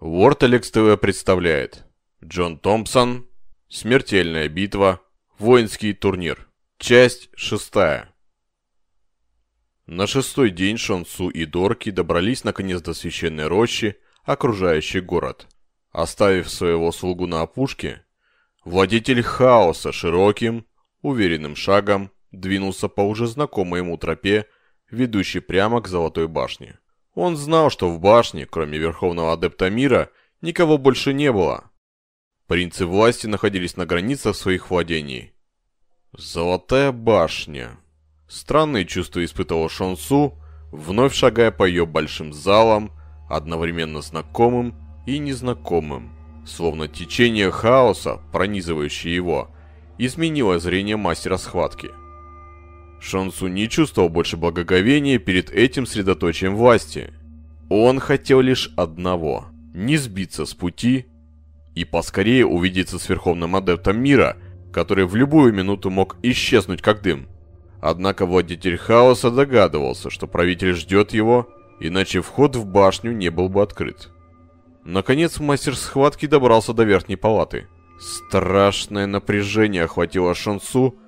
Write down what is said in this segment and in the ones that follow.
Ворталекс ТВ представляет. Джон Томпсон. Смертельная битва. Воинский турнир. Часть шестая. На шестой день Шонсу и Дорки добрались наконец до священной рощи, окружающей город. Оставив своего слугу на опушке, владетель хаоса широким, уверенным шагом двинулся по уже знакомой ему тропе, ведущей прямо к Золотой башне. Он знал, что в башне, кроме Верховного Адепта Мира, никого больше не было. Принцы власти находились на границах своих владений. Золотая башня. Странные чувства испытывал Шонсу, вновь шагая по ее большим залам, одновременно знакомым и незнакомым. Словно течение хаоса, пронизывающее его, изменило зрение мастера схватки. Шансу не чувствовал больше благоговения перед этим средоточием власти. Он хотел лишь одного – не сбиться с пути и поскорее увидеться с Верховным Адептом Мира, который в любую минуту мог исчезнуть как дым. Однако владетель хаоса догадывался, что правитель ждет его, иначе вход в башню не был бы открыт. Наконец мастер схватки добрался до верхней палаты. Страшное напряжение охватило Шансу,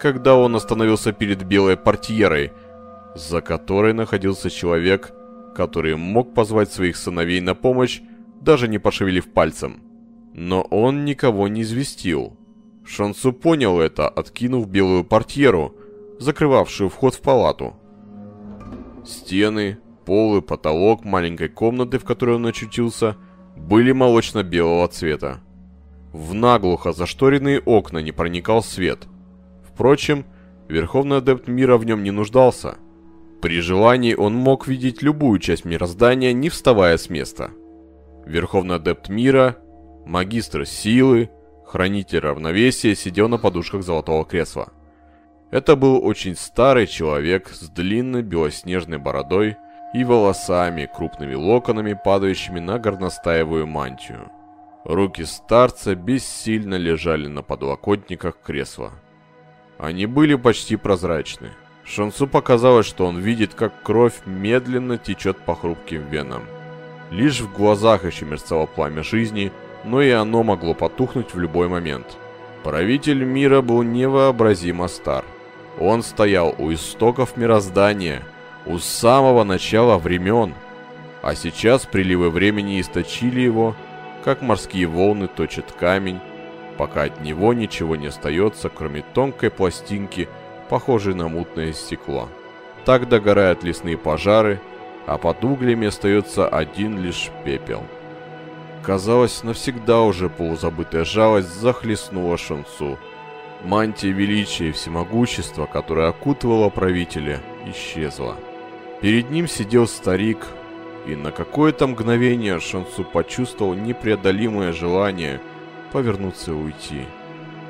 когда он остановился перед белой портьерой, за которой находился человек, который мог позвать своих сыновей на помощь, даже не пошевелив пальцем. Но он никого не известил. Шансу понял это, откинув белую портьеру, закрывавшую вход в палату. Стены, пол и потолок маленькой комнаты, в которой он очутился, были молочно-белого цвета. В наглухо зашторенные окна не проникал свет – Впрочем, Верховный Адепт Мира в нем не нуждался. При желании он мог видеть любую часть мироздания, не вставая с места. Верховный Адепт Мира, Магистр Силы, Хранитель Равновесия сидел на подушках Золотого Кресла. Это был очень старый человек с длинной белоснежной бородой и волосами, крупными локонами, падающими на горностаевую мантию. Руки старца бессильно лежали на подлокотниках кресла. Они были почти прозрачны. Шансу показалось, что он видит, как кровь медленно течет по хрупким венам. Лишь в глазах еще мерцало пламя жизни, но и оно могло потухнуть в любой момент. Правитель мира был невообразимо стар. Он стоял у истоков мироздания, у самого начала времен, а сейчас приливы времени источили его, как морские волны точат камень, пока от него ничего не остается, кроме тонкой пластинки, похожей на мутное стекло. Так догорают лесные пожары, а под углями остается один лишь пепел. Казалось, навсегда уже полузабытая жалость захлестнула Шансу. Мантия величия и всемогущества, которая окутывала правителя, исчезла. Перед ним сидел старик, и на какое-то мгновение Шансу почувствовал непреодолимое желание – повернуться и уйти,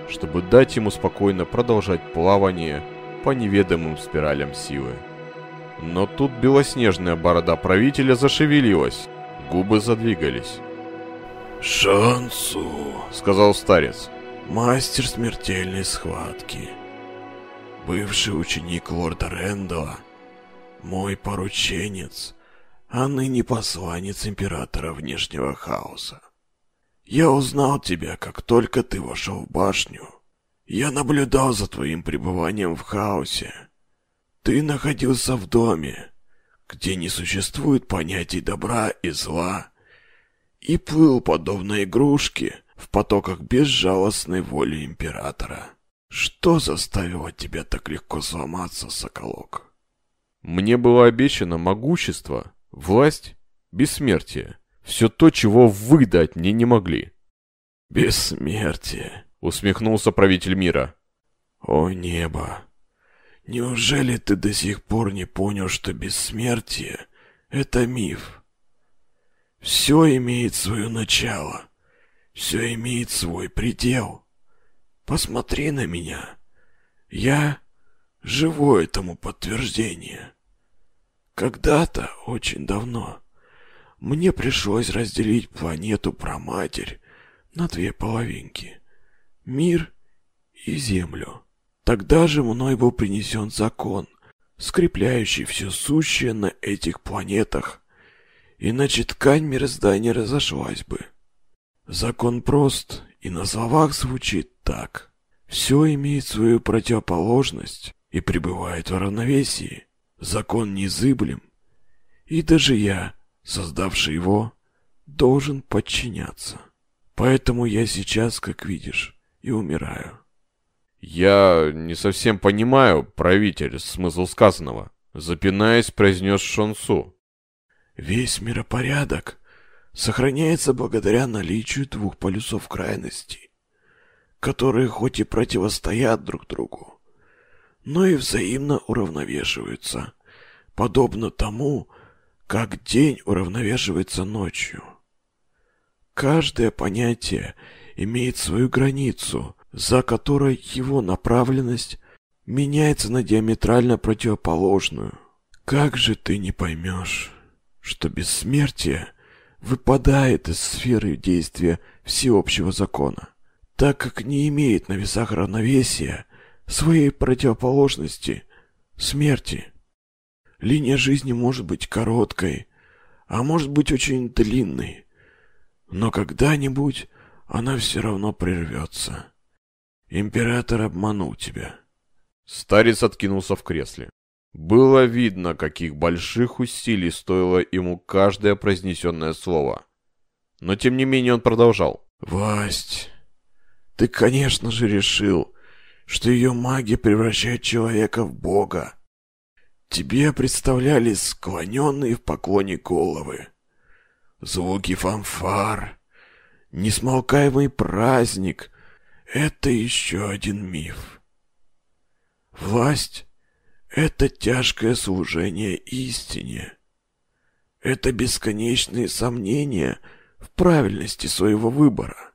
чтобы дать ему спокойно продолжать плавание по неведомым спиралям силы. Но тут белоснежная борода правителя зашевелилась, губы задвигались. «Шансу», — сказал старец, — «мастер смертельной схватки, бывший ученик лорда Рэндала, мой порученец, а ныне посланец императора внешнего хаоса. Я узнал тебя, как только ты вошел в башню. Я наблюдал за твоим пребыванием в хаосе. Ты находился в доме, где не существует понятий добра и зла, и плыл, подобно игрушке, в потоках безжалостной воли императора. Что заставило тебя так легко сломаться, Соколок? Мне было обещано могущество, власть, бессмертие. Все то, чего вы дать мне не могли. Бессмертие, усмехнулся правитель мира. О небо! Неужели ты до сих пор не понял, что бессмертие — это миф? Все имеет свое начало, все имеет свой предел. Посмотри на меня. Я живое этому подтверждение. Когда-то, очень давно, мне пришлось разделить планету Проматерь на две половинки. Мир и Землю. Тогда же мной был принесен закон, скрепляющий все сущее на этих планетах иначе ткань мироздания разошлась бы. Закон прост и на словах звучит так. Все имеет свою противоположность и пребывает в равновесии. Закон незыблем, и даже я, создавший его, должен подчиняться. Поэтому я сейчас, как видишь, и умираю. Я не совсем понимаю, правитель, смысл сказанного. Запинаясь, произнес Шонсу. Весь миропорядок сохраняется благодаря наличию двух полюсов крайности, которые хоть и противостоят друг другу, но и взаимно уравновешиваются, подобно тому, как день уравновешивается ночью. Каждое понятие имеет свою границу, за которой его направленность меняется на диаметрально противоположную. Как же ты не поймешь, что бессмертие выпадает из сферы действия всеобщего закона, так как не имеет на весах равновесия своей противоположности смерти. Линия жизни может быть короткой, а может быть очень длинной, но когда-нибудь она все равно прервется. Император обманул тебя. Старец откинулся в кресле. Было видно, каких больших усилий стоило ему каждое произнесенное слово. Но тем не менее он продолжал. «Власть, ты, конечно же, решил, что ее магия превращает человека в бога. Тебе представлялись склоненные в поклоне головы, звуки фанфар, несмолкаемый праздник — это еще один миф. Власть — это тяжкое служение истине. Это бесконечные сомнения в правильности своего выбора.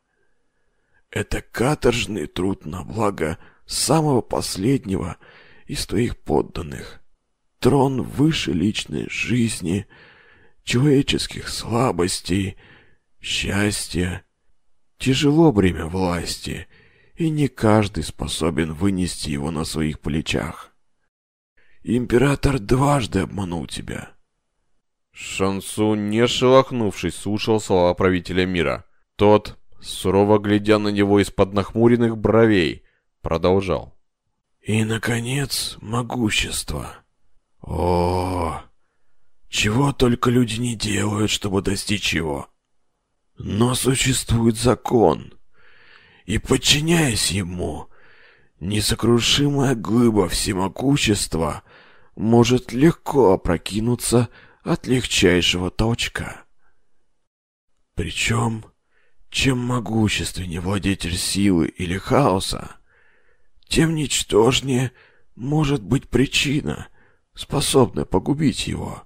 Это каторжный труд на благо самого последнего из твоих подданных. Трон выше личной жизни, человеческих слабостей, счастья. Тяжело бремя власти — и не каждый способен вынести его на своих плечах. Император дважды обманул тебя. Шансу, не шелохнувшись, слушал слова правителя мира. Тот, сурово глядя на него из-под нахмуренных бровей, продолжал. И, наконец, могущество. О, чего только люди не делают, чтобы достичь его. Но существует закон, и, подчиняясь ему, несокрушимая глыба всемогущества может легко опрокинуться от легчайшего толчка. Причем, чем могущественнее владетель силы или хаоса, тем ничтожнее может быть причина, способная погубить его.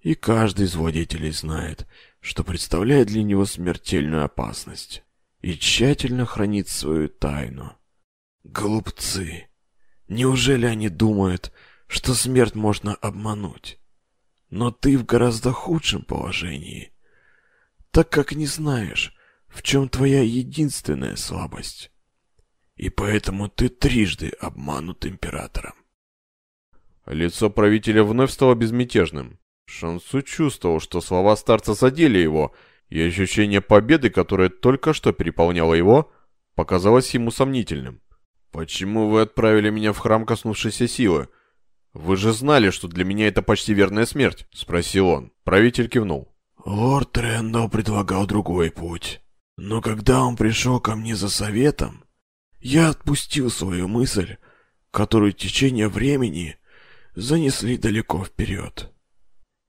И каждый из владетелей знает, что представляет для него смертельную опасность и тщательно хранит свою тайну. Глупцы! Неужели они думают, что смерть можно обмануть? Но ты в гораздо худшем положении, так как не знаешь, в чем твоя единственная слабость. И поэтому ты трижды обманут императором. Лицо правителя вновь стало безмятежным. Шансу чувствовал, что слова старца задели его, и ощущение победы, которое только что переполняло его, показалось ему сомнительным. «Почему вы отправили меня в храм коснувшейся силы? Вы же знали, что для меня это почти верная смерть?» — спросил он. Правитель кивнул. «Лорд Рэндалл предлагал другой путь. Но когда он пришел ко мне за советом, я отпустил свою мысль, которую течение времени занесли далеко вперед».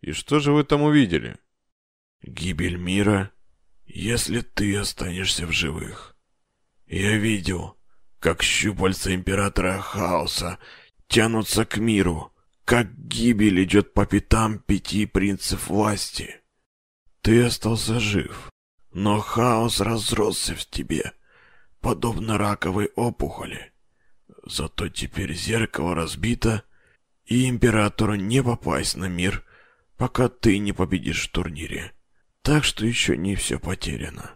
«И что же вы там увидели?» Гибель мира, если ты останешься в живых. Я видел, как щупальца Императора Хаоса тянутся к миру, как гибель идет по пятам пяти принцев власти. Ты остался жив, но хаос разросся в тебе, подобно раковой опухоли. Зато теперь зеркало разбито, и Императору не попасть на мир, пока ты не победишь в турнире. Так что еще не все потеряно.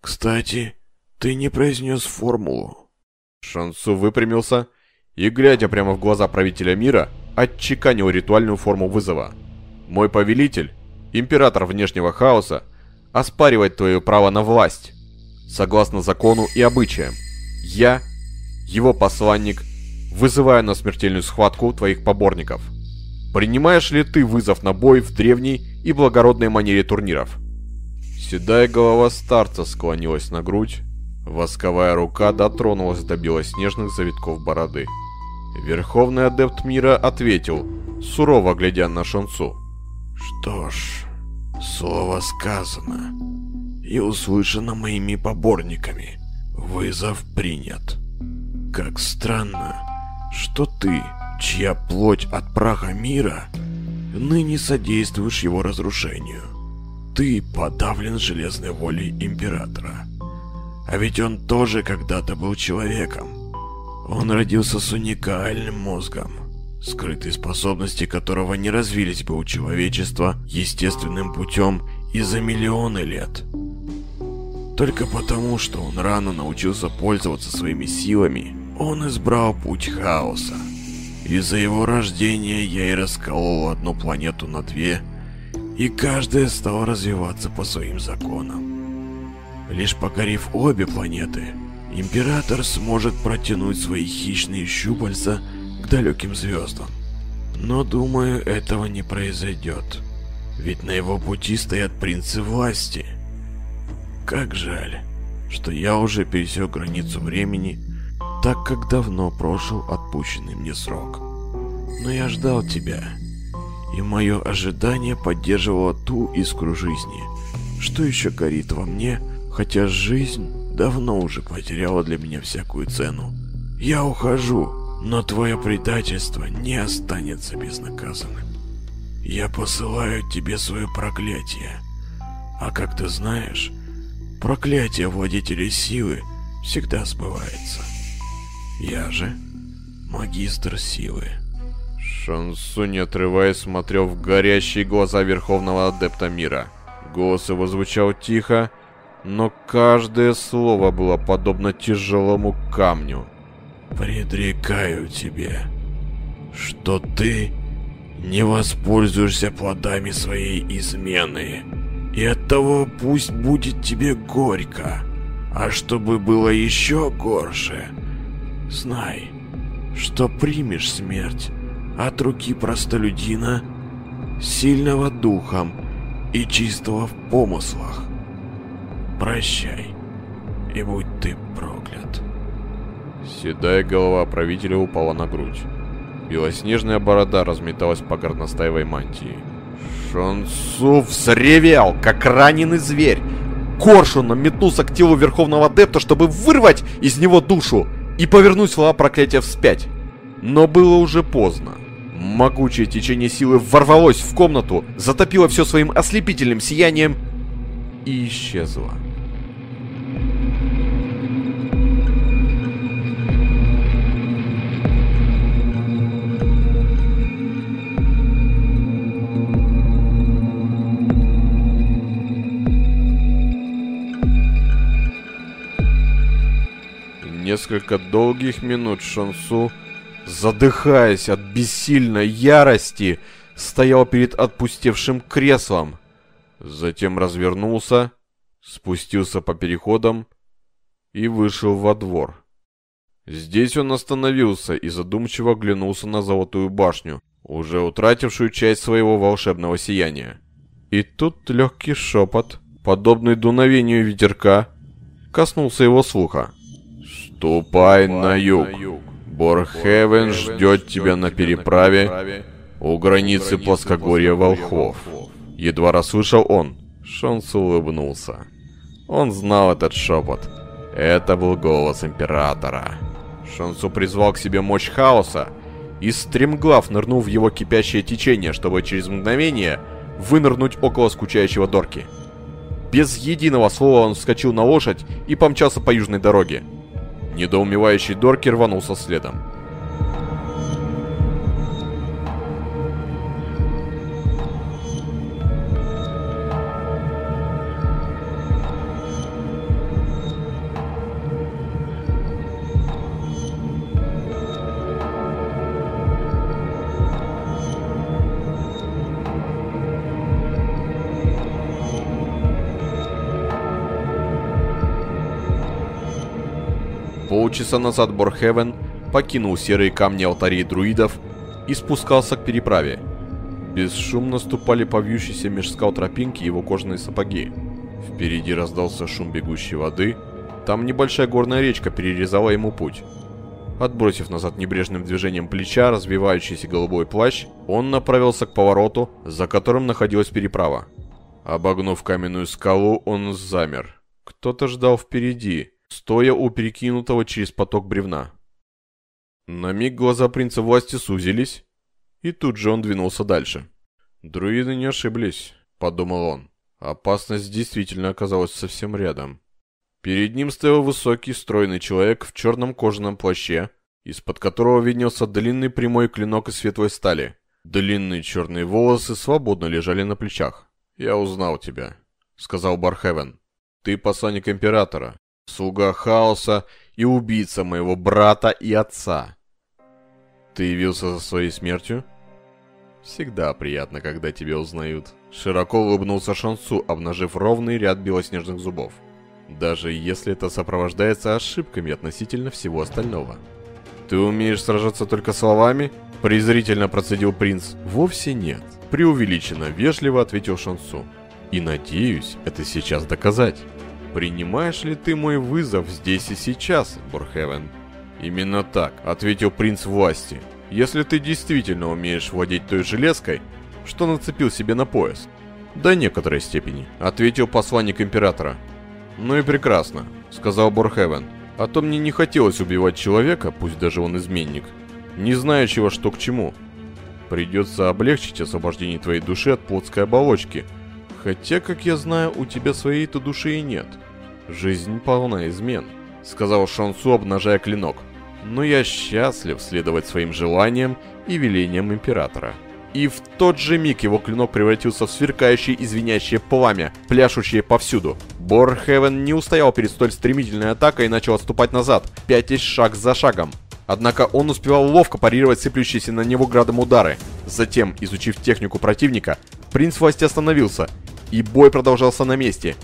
Кстати, ты не произнес формулу. Шансу выпрямился и, глядя прямо в глаза правителя мира, отчеканил ритуальную форму вызова. «Мой повелитель, император внешнего хаоса, оспаривать твое право на власть, согласно закону и обычаям. Я, его посланник, вызываю на смертельную схватку твоих поборников. Принимаешь ли ты вызов на бой в древней и благородной манере турниров? Седая голова старца склонилась на грудь, восковая рука дотронулась до белоснежных завитков бороды. Верховный адепт мира ответил, сурово глядя на Шонцу. Что ж, слово сказано и услышано моими поборниками. Вызов принят. Как странно, что ты, чья плоть от праха мира, ныне содействуешь его разрушению. Ты подавлен железной волей Императора. А ведь он тоже когда-то был человеком. Он родился с уникальным мозгом, скрытые способности которого не развились бы у человечества естественным путем и за миллионы лет. Только потому, что он рано научился пользоваться своими силами, он избрал путь хаоса. Из-за его рождения я и расколол одну планету на две, и каждая стала развиваться по своим законам. Лишь покорив обе планеты, Император сможет протянуть свои хищные щупальца к далеким звездам. Но думаю, этого не произойдет. Ведь на его пути стоят принцы власти. Как жаль, что я уже пересек границу времени, так как давно прошел отпущенный мне срок. Но я ждал тебя, и мое ожидание поддерживало ту искру жизни, что еще горит во мне, хотя жизнь давно уже потеряла для меня всякую цену. Я ухожу, но твое предательство не останется безнаказанным. Я посылаю тебе свое проклятие. А как ты знаешь, проклятие владетеля силы всегда сбывается. Я же магистр силы. Шансу, не отрываясь, смотрел в горящие глаза Верховного Адепта Мира. Голос его звучал тихо, но каждое слово было подобно тяжелому камню. «Предрекаю тебе, что ты не воспользуешься плодами своей измены, и оттого пусть будет тебе горько, а чтобы было еще горше, знай, что примешь смерть от руки простолюдина, сильного духом и чистого в помыслах. Прощай, и будь ты проклят. Седая голова правителя упала на грудь. Белоснежная борода разметалась по горностаевой мантии. Шансу взревел, как раненый зверь. Коршуном метнулся к телу Верховного Адепта, чтобы вырвать из него душу и повернуть слова проклятия вспять. Но было уже поздно. Могучее течение силы ворвалось в комнату, затопило все своим ослепительным сиянием и исчезло. Несколько долгих минут Шансу, задыхаясь от бессильной ярости, стоял перед отпустевшим креслом. Затем развернулся, спустился по переходам и вышел во двор. Здесь он остановился и задумчиво оглянулся на золотую башню, уже утратившую часть своего волшебного сияния. И тут легкий шепот, подобный дуновению ветерка, коснулся его слуха. «Ступай на юг. Борхевен ждет тебя на переправе у границы плоскогорья волхвов». Едва расслышал он, Шонс улыбнулся. Он знал этот шепот. Это был голос Императора. Шонсу призвал к себе мощь хаоса и стремглав нырнул в его кипящее течение, чтобы через мгновение вынырнуть около скучающего Дорки. Без единого слова он вскочил на лошадь и помчался по южной дороге. Недоумевающий Дорки рванулся следом. Полчаса назад Борхевен покинул серые камни алтарей друидов и спускался к переправе. Бесшумно ступали по вьющейся меж скал тропинки его кожаные сапоги. Впереди раздался шум бегущей воды, там небольшая горная речка перерезала ему путь. Отбросив назад небрежным движением плеча развивающийся голубой плащ, он направился к повороту, за которым находилась переправа. Обогнув каменную скалу, он замер. Кто-то ждал впереди, стоя у перекинутого через поток бревна. На миг глаза принца власти сузились, и тут же он двинулся дальше. «Друиды не ошиблись», — подумал он. Опасность действительно оказалась совсем рядом. Перед ним стоял высокий, стройный человек в черном кожаном плаще, из-под которого виднелся длинный прямой клинок из светлой стали. Длинные черные волосы свободно лежали на плечах. «Я узнал тебя», — сказал Бархевен. «Ты посланник Императора, слуга Хаоса и убийца моего брата и отца. Ты явился за своей смертью?» «Всегда приятно, когда тебя узнают». Широко улыбнулся Шансу, обнажив ровный ряд белоснежных зубов даже если это сопровождается ошибками относительно всего остального. «Ты умеешь сражаться только словами?» – презрительно процедил принц. «Вовсе нет», – преувеличенно вежливо ответил Шансу. «И надеюсь, это сейчас доказать. Принимаешь ли ты мой вызов здесь и сейчас, Борхевен?» «Именно так», – ответил принц власти. «Если ты действительно умеешь владеть той железкой, что нацепил себе на пояс?» «До некоторой степени», — ответил посланник императора. «Ну и прекрасно», — сказал Борхевен. «А то мне не хотелось убивать человека, пусть даже он изменник, не знающего, что к чему. Придется облегчить освобождение твоей души от плотской оболочки. Хотя, как я знаю, у тебя своей-то души и нет. Жизнь полна измен», — сказал Шансу, обнажая клинок. «Но я счастлив следовать своим желаниям и велениям Императора». И в тот же миг его клинок превратился в сверкающее извиняющее пламя, пляшущее повсюду. Борхевен не устоял перед столь стремительной атакой и начал отступать назад, пятясь шаг за шагом. Однако он успевал ловко парировать сыплющиеся на него градом удары. Затем, изучив технику противника, принц власти остановился, и бой продолжался на месте.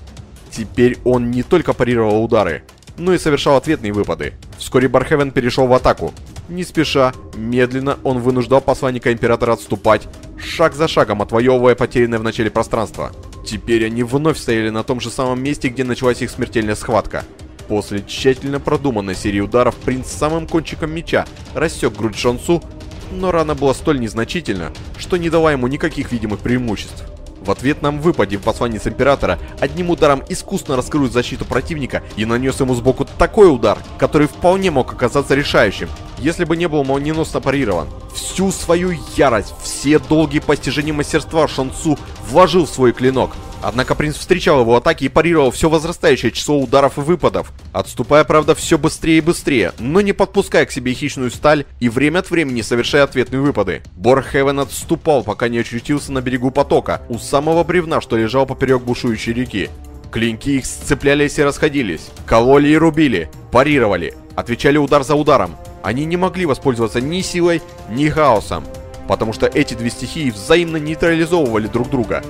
Теперь он не только парировал удары, но и совершал ответные выпады. Вскоре Бархевен перешел в атаку. Не спеша, медленно он вынуждал посланника Императора отступать, шаг за шагом отвоевывая потерянное в начале пространство. Теперь они вновь стояли на том же самом месте, где началась их смертельная схватка. После тщательно продуманной серии ударов принц самым кончиком меча рассек грудь Шонсу, но рана была столь незначительна, что не дала ему никаких видимых преимуществ. В ответном выпаде посланец Императора одним ударом искусно раскрыл защиту противника и нанес ему сбоку такой удар, который вполне мог оказаться решающим, если бы не был молниеносно парирован. Всю свою ярость, все долгие постижения мастерства Шансу вложил в свой клинок – Однако принц встречал его атаки и парировал все возрастающее число ударов и выпадов, отступая, правда, все быстрее и быстрее, но не подпуская к себе хищную сталь и время от времени совершая ответные выпады. Борхевен отступал, пока не очутился на берегу потока, у самого бревна, что лежал поперек бушующей реки. Клинки их сцеплялись и расходились, кололи и рубили, парировали, отвечали удар за ударом. Они не могли воспользоваться ни силой, ни хаосом, потому что эти две стихии взаимно нейтрализовывали друг друга.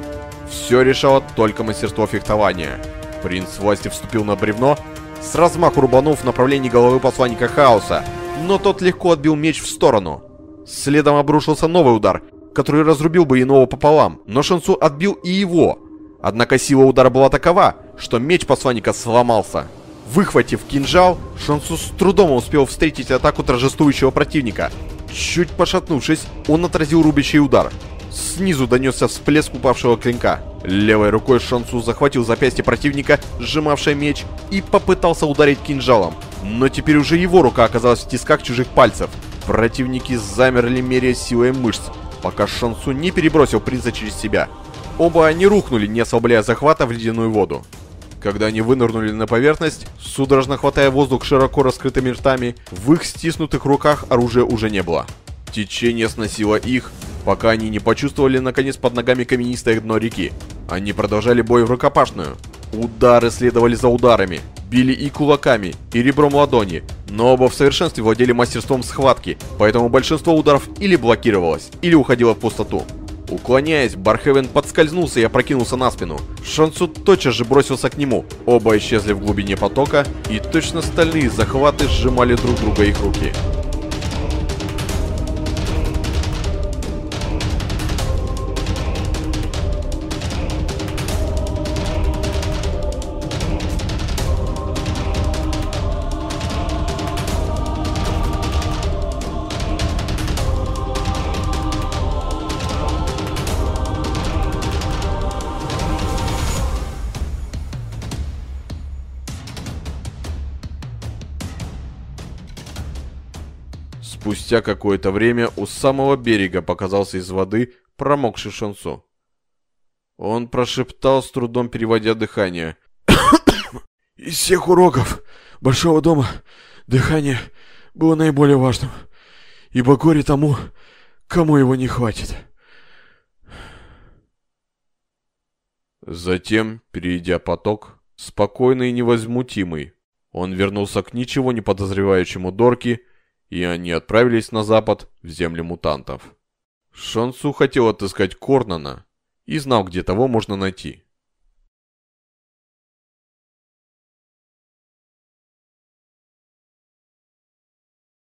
Все решало только мастерство фехтования. Принц власти вступил на бревно, с размаху рубанув в направлении головы посланника Хаоса, но тот легко отбил меч в сторону. Следом обрушился новый удар, который разрубил бы иного пополам, но Шансу отбил и его. Однако сила удара была такова, что меч посланника сломался. Выхватив кинжал, Шансу с трудом успел встретить атаку торжествующего противника. Чуть пошатнувшись, он отразил рубящий удар. Снизу донесся всплеск упавшего клинка. Левой рукой Шансу захватил запястье противника, сжимавшее меч, и попытался ударить кинжалом. Но теперь уже его рука оказалась в тисках чужих пальцев. Противники замерли, меряя силой мышц, пока Шансу не перебросил принца через себя. Оба они рухнули, не ослабляя захвата в ледяную воду. Когда они вынырнули на поверхность, судорожно хватая воздух широко раскрытыми ртами, в их стиснутых руках оружия уже не было. Течение сносило их, пока они не почувствовали наконец под ногами каменистое дно реки. Они продолжали бой в рукопашную. Удары следовали за ударами, били и кулаками, и ребром ладони, но оба в совершенстве владели мастерством схватки, поэтому большинство ударов или блокировалось, или уходило в пустоту. Уклоняясь, Бархевен подскользнулся и опрокинулся на спину. Шансу тотчас же бросился к нему. Оба исчезли в глубине потока, и точно стальные захваты сжимали друг друга их руки. Спустя какое-то время у самого берега показался из воды промокший Шансо. Он прошептал, с трудом переводя дыхание. «Из всех уроков Большого дома дыхание было наиболее важным, ибо горе тому, кому его не хватит». Затем, перейдя поток, спокойный и невозмутимый, он вернулся к ничего не подозревающему Дорки и они отправились на запад, в земли мутантов. Шансу хотел отыскать Корнана и знал, где того можно найти.